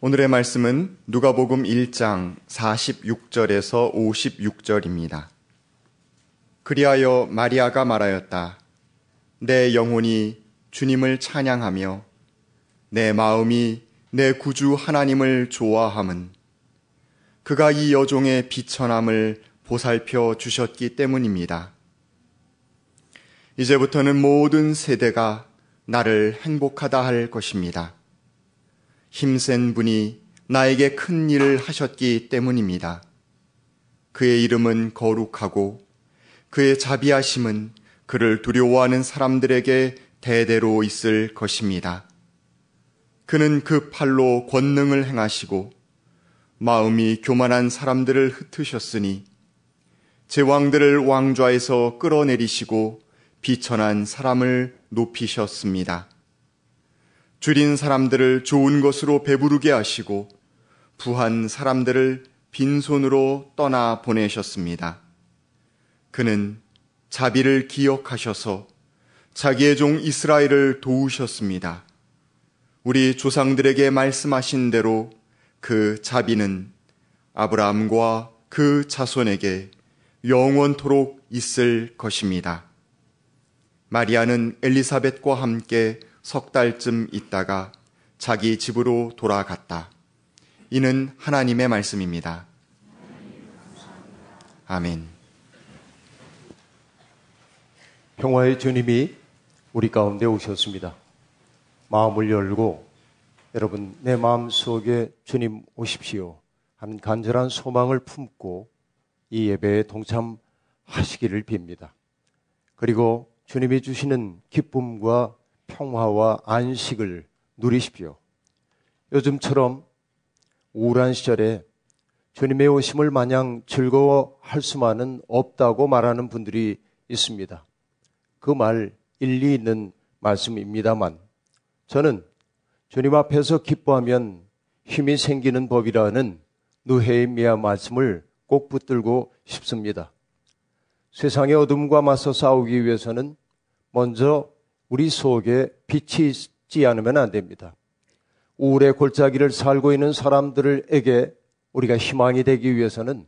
오늘의 말씀은 누가복음 1장 46절에서 56절입니다. 그리하여 마리아가 말하였다. 내 영혼이 주님을 찬양하며 내 마음이 내 구주 하나님을 좋아함은 그가 이 여종의 비천함을 보살펴 주셨기 때문입니다. 이제부터는 모든 세대가 나를 행복하다 할 것입니다. 힘센 분이 나에게 큰 일을 하셨기 때문입니다. 그의 이름은 거룩하고 그의 자비하심은 그를 두려워하는 사람들에게 대대로 있을 것입니다. 그는 그 팔로 권능을 행하시고 마음이 교만한 사람들을 흩으셨으니 제왕들을 왕좌에서 끌어내리시고 비천한 사람을 높이셨습니다. 줄인 사람들을 좋은 것으로 배부르게 하시고 부한 사람들을 빈손으로 떠나 보내셨습니다. 그는 자비를 기억하셔서 자기의 종 이스라엘을 도우셨습니다. 우리 조상들에게 말씀하신 대로 그 자비는 아브라함과 그 자손에게 영원토록 있을 것입니다. 마리아는 엘리사벳과 함께 석 달쯤 있다가 자기 집으로 돌아갔다. 이는 하나님의 말씀입니다. 아멘. 평화의 주님이 우리 가운데 오셨습니다. 마음을 열고 여러분 내 마음 속에 주님 오십시오 하는 간절한 소망을 품고 이 예배에 동참하시기를 빕니다. 그리고 주님이 주시는 기쁨과 평화와 안식을 누리십시오. 요즘처럼 우울한 시절에 주님의 오심을 마냥 즐거워할 수만은 없다고 말하는 분들이 있습니다. 그 말 일리 있는 말씀입니다만 저는 주님 앞에서 기뻐하면 힘이 생기는 법이라는 느헤미야 말씀을 꼭 붙들고 싶습니다. 세상의 어둠과 맞서 싸우기 위해서는 먼저 우리 속에 빛이 있지 않으면 안 됩니다. 우울의 골짜기를 살고 있는 사람들에게 우리가 희망이 되기 위해서는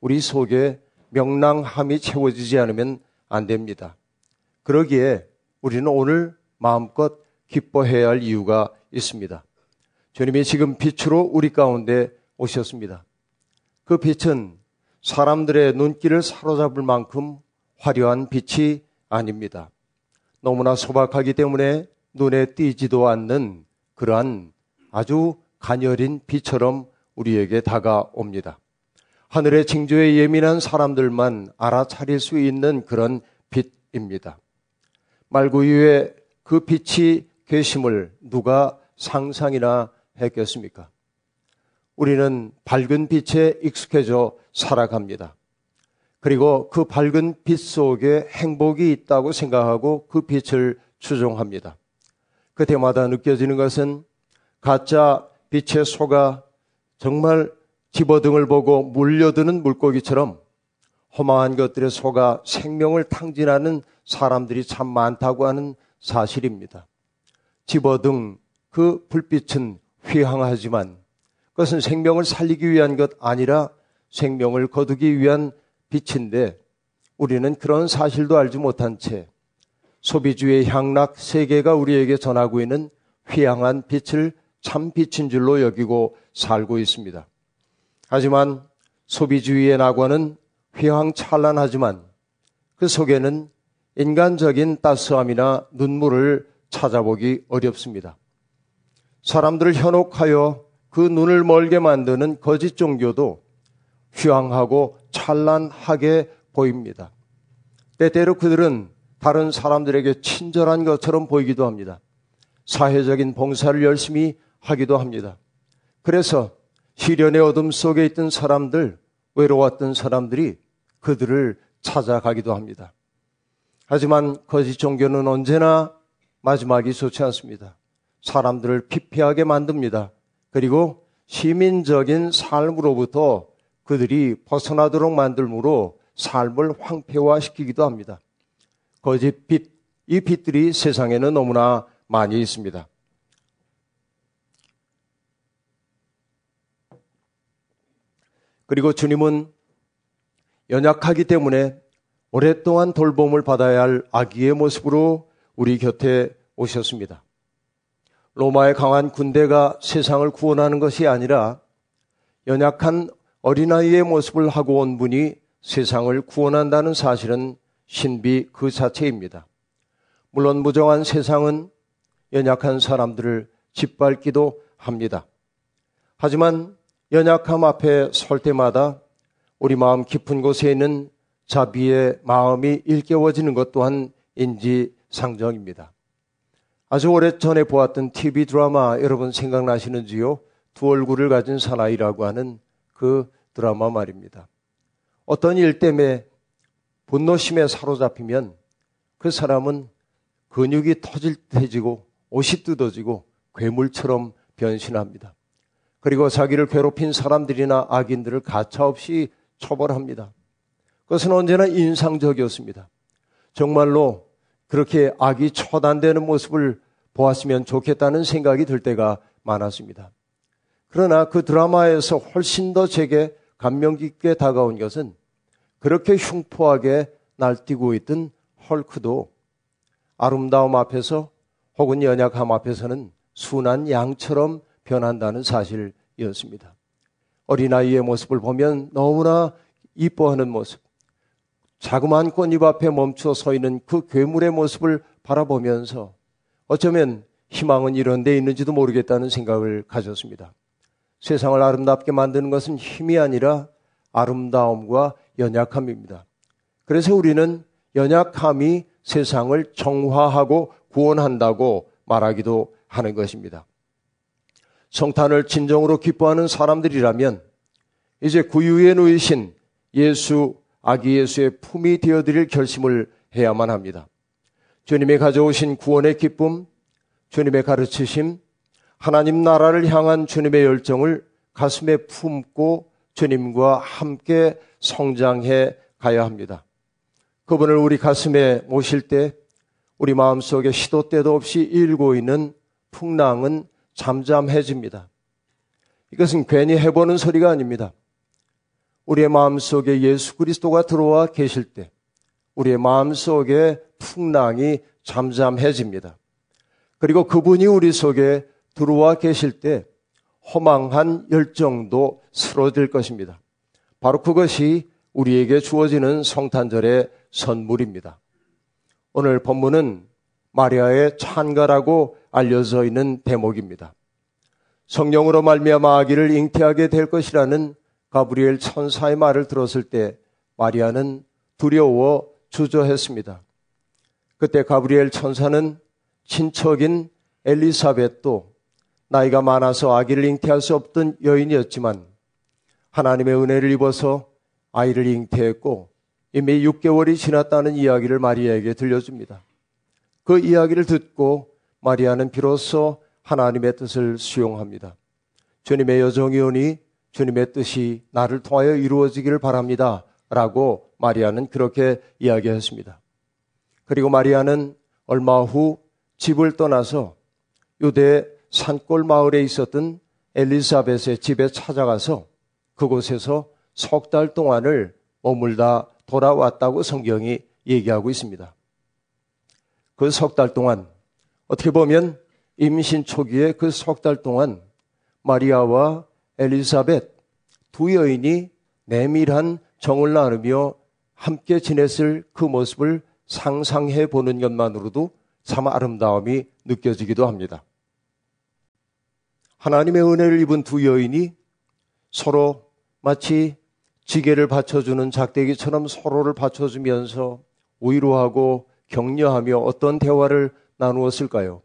우리 속에 명랑함이 채워지지 않으면 안 됩니다. 그러기에 우리는 오늘 마음껏 기뻐해야 할 이유가 있습니다. 주님이 지금 빛으로 우리 가운데 오셨습니다. 그 빛은 사람들의 눈길을 사로잡을 만큼 화려한 빛이 아닙니다. 너무나 소박하기 때문에 눈에 띄지도 않는 그러한 아주 가녀린 빛처럼 우리에게 다가옵니다. 하늘의 징조에 예민한 사람들만 알아차릴 수 있는 그런 빛입니다. 말구 위에 그 빛이 계심을 누가 상상이나 했겠습니까? 우리는 밝은 빛에 익숙해져 살아갑니다. 그리고 그 밝은 빛 속에 행복이 있다고 생각하고 그 빛을 추종합니다. 그때마다 느껴지는 것은 가짜 빛에 속아 정말 집어등을 보고 물려드는 물고기처럼 허망한 것들에 속아 생명을 탕진하는 사람들이 참 많다고 하는 사실입니다. 집어등 그 불빛은 휘황하지만 그것은 생명을 살리기 위한 것 아니라 생명을 거두기 위한 빛인데 우리는 그런 사실도 알지 못한 채 소비주의 향락 세계가 우리에게 전하고 있는 휘황한 빛을 참 빛인 줄로 여기고 살고 있습니다. 하지만 소비주의의 낙원은 휘황찬란하지만 그 속에는 인간적인 따스함이나 눈물을 찾아보기 어렵습니다. 사람들을 현혹하여 그 눈을 멀게 만드는 거짓 종교도 휘황하고 찬란하게 보입니다. 때때로 그들은 다른 사람들에게 친절한 것처럼 보이기도 합니다. 사회적인 봉사를 열심히 하기도 합니다. 그래서 시련의 어둠 속에 있던 사람들, 외로웠던 사람들이 그들을 찾아가기도 합니다. 하지만 거짓 종교는 언제나 마지막이 좋지 않습니다. 사람들을 피폐하게 만듭니다. 그리고 시민적인 삶으로부터 그들이 벗어나도록 만들므로 삶을 황폐화시키기도 합니다. 거짓 빛, 이 빛들이 세상에는 너무나 많이 있습니다. 그리고 주님은 연약하기 때문에 오랫동안 돌봄을 받아야 할 아기의 모습으로 우리 곁에 오셨습니다. 로마의 강한 군대가 세상을 구원하는 것이 아니라 연약한 어린아이의 모습을 하고 온 분이 세상을 구원한다는 사실은 신비 그 자체입니다. 물론 무정한 세상은 연약한 사람들을 짓밟기도 합니다. 하지만 연약함 앞에 설 때마다 우리 마음 깊은 곳에 있는 자비의 마음이 일깨워지는 것 또한 인지상정입니다. 아주 오래전에 보았던 TV 드라마 여러분 생각나시는지요? 두 얼굴을 가진 사나이라고 하는 그 드라마 말입니다. 어떤 일 때문에 분노심에 사로잡히면 그 사람은 근육이 터질 듯해지고 옷이 뜯어지고 괴물처럼 변신합니다. 그리고 자기를 괴롭힌 사람들이나 악인들을 가차없이 처벌합니다. 그것은 언제나 인상적이었습니다. 정말로 그렇게 악이 처단되는 모습을 보았으면 좋겠다는 생각이 들 때가 많았습니다. 그러나 그 드라마에서 훨씬 더 제게 감명 깊게 다가온 것은 그렇게 흉포하게 날뛰고 있던 헐크도 아름다움 앞에서 혹은 연약함 앞에서는 순한 양처럼 변한다는 사실이었습니다. 어린아이의 모습을 보면 너무나 이뻐하는 모습, 자그마한 꽃잎 앞에 멈춰 서 있는 그 괴물의 모습을 바라보면서 어쩌면 희망은 이런 데 있는지도 모르겠다는 생각을 가졌습니다. 세상을 아름답게 만드는 것은 힘이 아니라 아름다움과 연약함입니다. 그래서 우리는 연약함이 세상을 정화하고 구원한다고 말하기도 하는 것입니다. 성탄을 진정으로 기뻐하는 사람들이라면 이제 구유에 놓이신 예수, 아기 예수의 품이 되어드릴 결심을 해야만 합니다. 주님이 가져오신 구원의 기쁨, 주님의 가르치심, 하나님 나라를 향한 주님의 열정을 가슴에 품고 주님과 함께 성장해 가야 합니다. 그분을 우리 가슴에 모실 때 우리 마음속에 시도 때도 없이 일고 있는 풍랑은 잠잠해집니다. 이것은 괜히 해보는 소리가 아닙니다. 우리의 마음속에 예수 그리스도가 들어와 계실 때 우리의 마음속에 풍랑이 잠잠해집니다. 그리고 그분이 우리 속에 들어와 계실 때 허망한 열정도 쓰러질 것입니다. 바로 그것이 우리에게 주어지는 성탄절의 선물입니다. 오늘 본문은 마리아의 찬가라고 알려져 있는 대목입니다. 성령으로 말미암아 아기를 잉태하게 될 것이라는 가브리엘 천사의 말을 들었을 때 마리아는 두려워 주저했습니다. 그때 가브리엘 천사는 친척인 엘리사벳도 나이가 많아서 아기를 잉태할 수 없던 여인이었지만 하나님의 은혜를 입어서 아이를 잉태했고 이미 6개월이 지났다는 이야기를 마리아에게 들려줍니다. 그 이야기를 듣고 마리아는 비로소 하나님의 뜻을 수용합니다. 주님의 여정이 오니 주님의 뜻이 나를 통하여 이루어지기를 바랍니다. 라고 마리아는 그렇게 이야기했습니다. 그리고 마리아는 얼마 후 집을 떠나서 유대 산골 마을에 있었던 엘리사벳의 집에 찾아가서 그곳에서 석 달 동안을 머물다 돌아왔다고 성경이 얘기하고 있습니다. 그 석 달 동안 어떻게 보면 임신 초기에 그 석 달 동안 마리아와 엘리사벳 두 여인이 내밀한 정을 나누며 함께 지냈을 그 모습을 상상해 보는 것만으로도 참 아름다움이 느껴지기도 합니다. 하나님의 은혜를 입은 두 여인이 서로 마치 지게를 받쳐주는 작대기처럼 서로를 받쳐주면서 위로하고 격려하며 어떤 대화를 나누었을까요?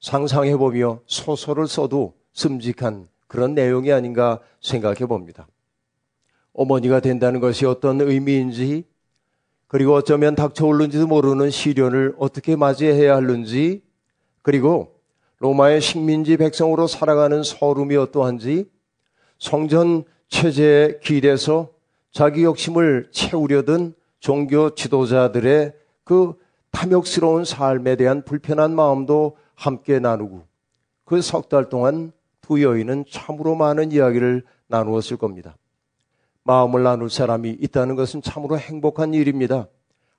상상해보며 소설을 써도 슴직한 그런 내용이 아닌가 생각해 봅니다. 어머니가 된다는 것이 어떤 의미인지, 그리고 어쩌면 닥쳐올는지도 모르는 시련을 어떻게 맞이해야 하는지, 그리고 로마의 식민지 백성으로 살아가는 서름이 어떠한지, 성전 체제에 기대서 자기 욕심을 채우려던 종교 지도자들의 그 탐욕스러운 삶에 대한 불편한 마음도 함께 나누고 그 석 달 동안 두 여인은 참으로 많은 이야기를 나누었을 겁니다. 마음을 나눌 사람이 있다는 것은 참으로 행복한 일입니다.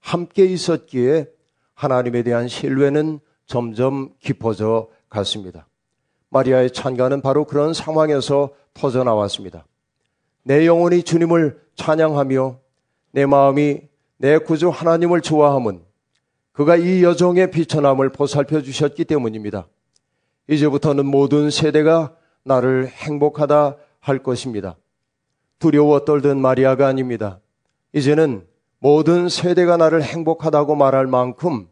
함께 있었기에 하나님에 대한 신뢰는 점점 깊어져 갔습니다. 마리아의 찬가는 바로 그런 상황에서 터져 나왔습니다. 내 영혼이 주님을 찬양하며 내 마음이 내 구주 하나님을 좋아함은 그가 이 여종의 비천함을 보살펴 주셨기 때문입니다. 이제부터는 모든 세대가 나를 행복하다 할 것입니다. 두려워 떨던 마리아가 아닙니다. 이제는 모든 세대가 나를 행복하다고 말할 만큼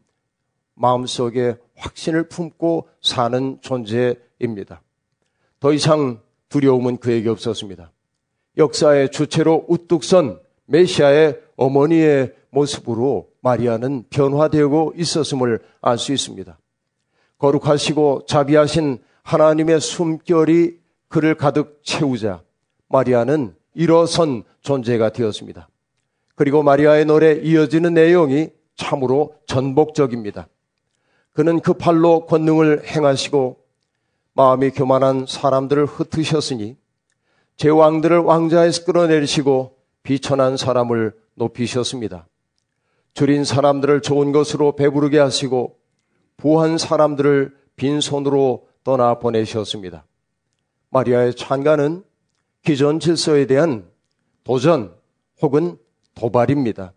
마음속에 확신을 품고 사는 존재입니다. 더 이상 두려움은 그에게 없었습니다. 역사의 주체로 우뚝 선 메시아의 어머니의 모습으로 마리아는 변화되고 있었음을 알 수 있습니다. 거룩하시고 자비하신 하나님의 숨결이 그를 가득 채우자 마리아는 일어선 존재가 되었습니다. 그리고 마리아의 노래 이어지는 내용이 참으로 전복적입니다. 그는 그 팔로 권능을 행하시고 마음이 교만한 사람들을 흩으셨으니 제 왕들을 왕자에서 끌어내리시고 비천한 사람을 높이셨습니다. 줄인 사람들을 좋은 것으로 배부르게 하시고 부한 사람들을 빈손으로 떠나 보내셨습니다. 마리아의 찬가는 기존 질서에 대한 도전 혹은 도발입니다.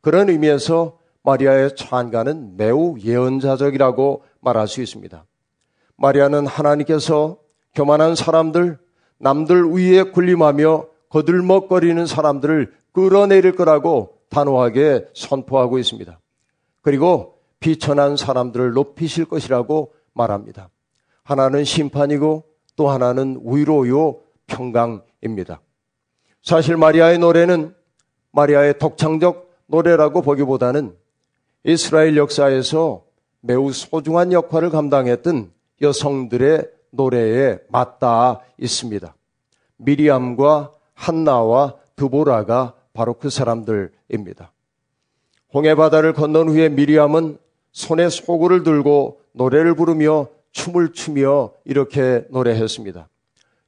그런 의미에서 마리아의 찬가는 매우 예언자적이라고 말할 수 있습니다. 마리아는 하나님께서 교만한 사람들, 남들 위에 군림하며 거들먹거리는 사람들을 끌어내릴 거라고 단호하게 선포하고 있습니다. 그리고 비천한 사람들을 높이실 것이라고 말합니다. 하나는 심판이고 또 하나는 위로요 평강입니다. 사실 마리아의 노래는 마리아의 독창적 노래라고 보기보다는 이스라엘 역사에서 매우 소중한 역할을 감당했던 여성들의 노래에 맞닿아 있습니다. 미리암과 한나와 드보라가 바로 그 사람들입니다. 홍해 바다를 건넌 후에 미리암은 손에 소구를 들고 노래를 부르며 춤을 추며 이렇게 노래했습니다.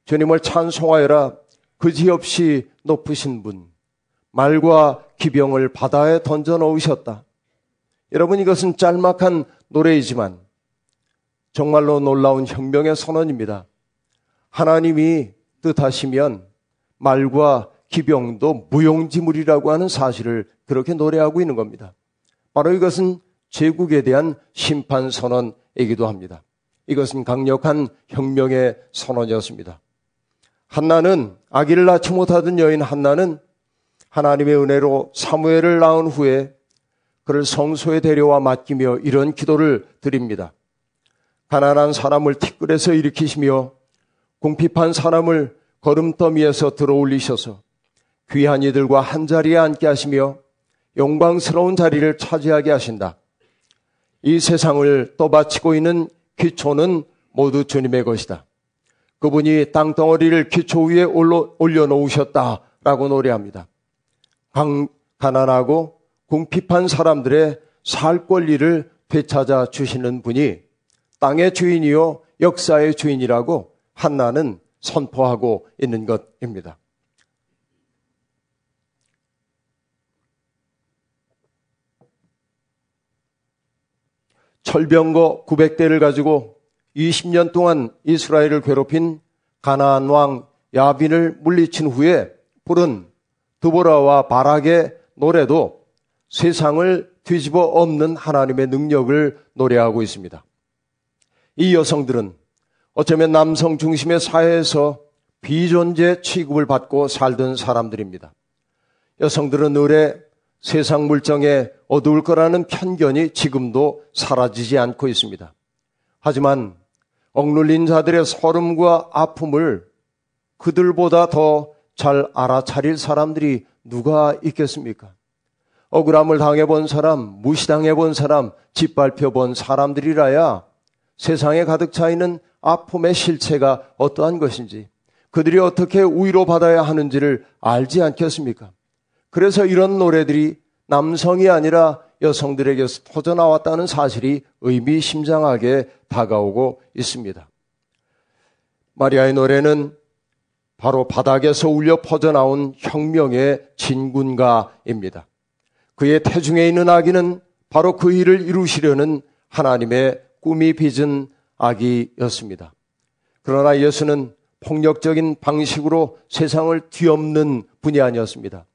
주님을 찬송하여라 그지없이 높으신 분 말과 기병을 바다에 던져 놓으셨다. 여러분 이것은 짤막한 노래이지만 정말로 놀라운 혁명의 선언입니다. 하나님이 뜻하시면 말과 기병도 무용지물이라고 하는 사실을 그렇게 노래하고 있는 겁니다. 바로 이것은 제국에 대한 심판 선언이기도 합니다. 이것은 강력한 혁명의 선언이었습니다. 한나는 아기를 낳지 못하던 여인 한나는 하나님의 은혜로 사무엘을 낳은 후에 그를 성소에 데려와 맡기며 이런 기도를 드립니다. 가난한 사람을 티끌에서 일으키시며 궁핍한 사람을 걸음더미에서 들어올리셔서 귀한 이들과 한 자리에 앉게 하시며 영광스러운 자리를 차지하게 하신다. 이 세상을 떠받치고 있는 기초는 모두 주님의 것이다. 그분이 땅덩어리를 기초 위에 올려놓으셨다라고 노래합니다. 강, 가난하고 궁핍한 사람들의 살 권리를 되찾아 주시는 분이 땅의 주인이요 역사의 주인이라고 한나는 선포하고 있는 것입니다. 철병거 900대를 가지고 20년 동안 이스라엘을 괴롭힌 가나안 왕 야빈을 물리친 후에 부른 드보라와 바락의 노래도 세상을 뒤집어 엎는 하나님의 능력을 노래하고 있습니다. 이 여성들은 어쩌면 남성 중심의 사회에서 비존재 취급을 받고 살던 사람들입니다. 여성들은 의뢰 세상 물정에 어두울 거라는 편견이 지금도 사라지지 않고 있습니다. 하지만 억눌린 자들의 서름과 아픔을 그들보다 더 잘 알아차릴 사람들이 누가 있겠습니까? 억울함을 당해본 사람, 무시당해본 사람, 짓밟혀본 사람들이라야 세상에 가득 차 있는 아픔의 실체가 어떠한 것인지, 그들이 어떻게 위로받아야 하는지를 알지 않겠습니까? 그래서 이런 노래들이 남성이 아니라 여성들에게서 터져나왔다는 사실이 의미심장하게 다가오고 있습니다. 마리아의 노래는 바로 바닥에서 울려 퍼져나온 혁명의 진군가입니다. 그의 태중에 있는 아기는 바로 그 일을 이루시려는 하나님의 꿈이 빚은 아기였습니다. 그러나 예수는 폭력적인 방식으로 세상을 뒤엎는 분이 아니었습니다.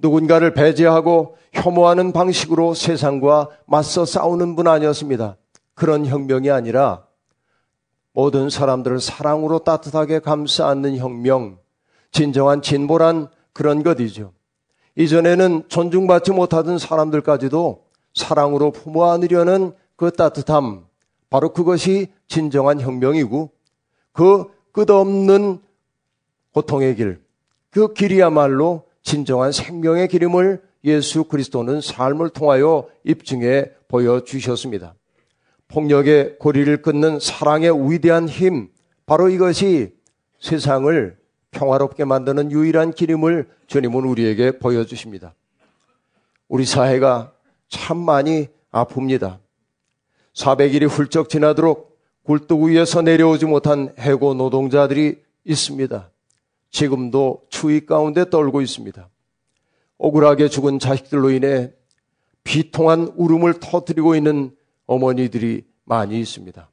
누군가를 배제하고 혐오하는 방식으로 세상과 맞서 싸우는 분 아니었습니다. 그런 혁명이 아니라 모든 사람들을 사랑으로 따뜻하게 감싸 안는 혁명, 진정한 진보란 그런 것이죠. 이전에는 존중받지 못하던 사람들까지도 사랑으로 품어 안으려는 그 따뜻함, 바로 그것이 진정한 혁명이고 그 끝없는 고통의 길, 그 길이야말로 진정한 생명의 기름을 예수 그리스도는 삶을 통하여 입증해 보여주셨습니다. 폭력의 고리를 끊는 사랑의 위대한 힘, 바로 이것이 세상을 평화롭게 만드는 유일한 기름을 주님은 우리에게 보여주십니다. 우리 사회가 참 많이 아픕니다. 400일이 훌쩍 지나도록 굴뚝 위에서 내려오지 못한 해고 노동자들이 있습니다. 지금도 추위 가운데 떨고 있습니다. 억울하게 죽은 자식들로 인해 비통한 울음을 터뜨리고 있는 어머니들이 많이 있습니다.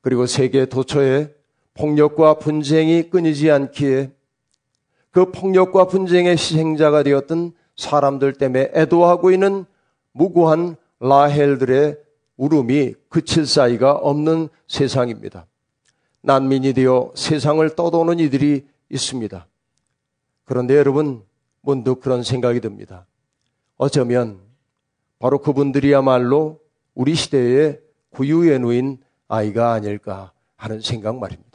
그리고 세계 도처에 폭력과 분쟁이 끊이지 않기에 그 폭력과 분쟁의 희생자가 되었던 사람들 때문에 애도하고 있는 무고한 라헬들의 울음이 그칠 사이가 없는 세상입니다. 난민이 되어 세상을 떠도는 이들이 있습니다. 그런데 여러분, 문득 그런 생각이 듭니다. 어쩌면 바로 그분들이야말로 우리 시대의 구유에 누인 아이가 아닐까 하는 생각 말입니다.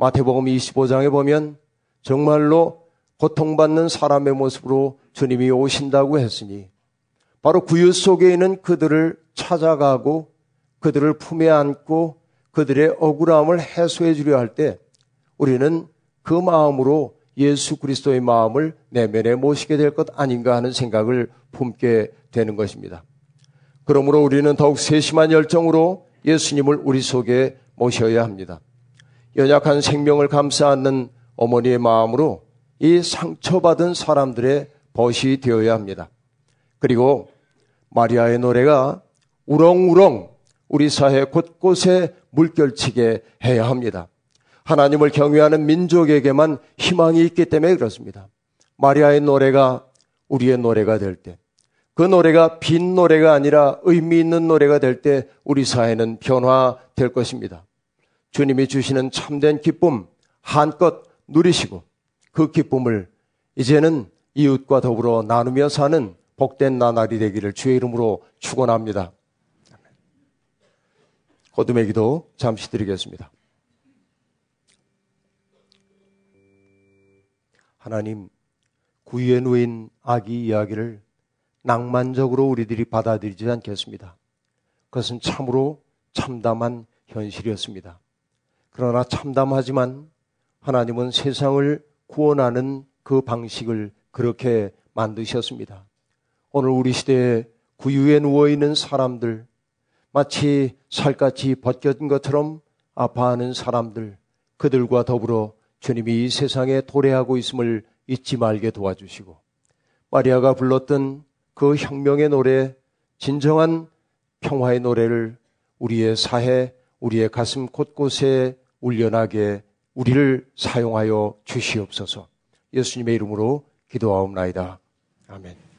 마태복음 25장에 보면 정말로 고통받는 사람의 모습으로 주님이 오신다고 했으니 바로 구유 속에 있는 그들을 찾아가고 그들을 품에 안고 그들의 억울함을 해소해 주려 할 때 우리는 그 마음으로 예수 그리스도의 마음을 내면에 모시게 될 것 아닌가 하는 생각을 품게 되는 것입니다. 그러므로 우리는 더욱 세심한 열정으로 예수님을 우리 속에 모셔야 합니다. 연약한 생명을 감싸 안는 어머니의 마음으로 이 상처받은 사람들의 벗이 되어야 합니다. 그리고 마리아의 노래가 우렁우렁 우리 사회 곳곳에 물결치게 해야 합니다. 하나님을 경외하는 민족에게만 희망이 있기 때문에 그렇습니다. 마리아의 노래가 우리의 노래가 될 때, 그 노래가 빈 노래가 아니라 의미 있는 노래가 될 때 우리 사회는 변화될 것입니다. 주님이 주시는 참된 기쁨 한껏 누리시고 그 기쁨을 이제는 이웃과 더불어 나누며 사는 복된 나날이 되기를 주의 이름으로 축원합니다. 거듭의 기도 잠시 드리겠습니다. 하나님, 구유에 누인 아기 이야기를 낭만적으로 우리들이 받아들이지 않겠습니다. 그것은 참으로 참담한 현실이었습니다. 그러나 참담하지만 하나님은 세상을 구원하는 그 방식을 그렇게 만드셨습니다. 오늘 우리 시대에 구유에 누워있는 사람들, 마치 살같이 벗겨진 것처럼 아파하는 사람들, 그들과 더불어 주님이 이 세상에 도래하고 있음을 잊지 말게 도와주시고, 마리아가 불렀던 그 혁명의 노래, 진정한 평화의 노래를 우리의 사해, 우리의 가슴 곳곳에 울려나게 우리를 사용하여 주시옵소서. 예수님의 이름으로 기도하옵나이다. 아멘.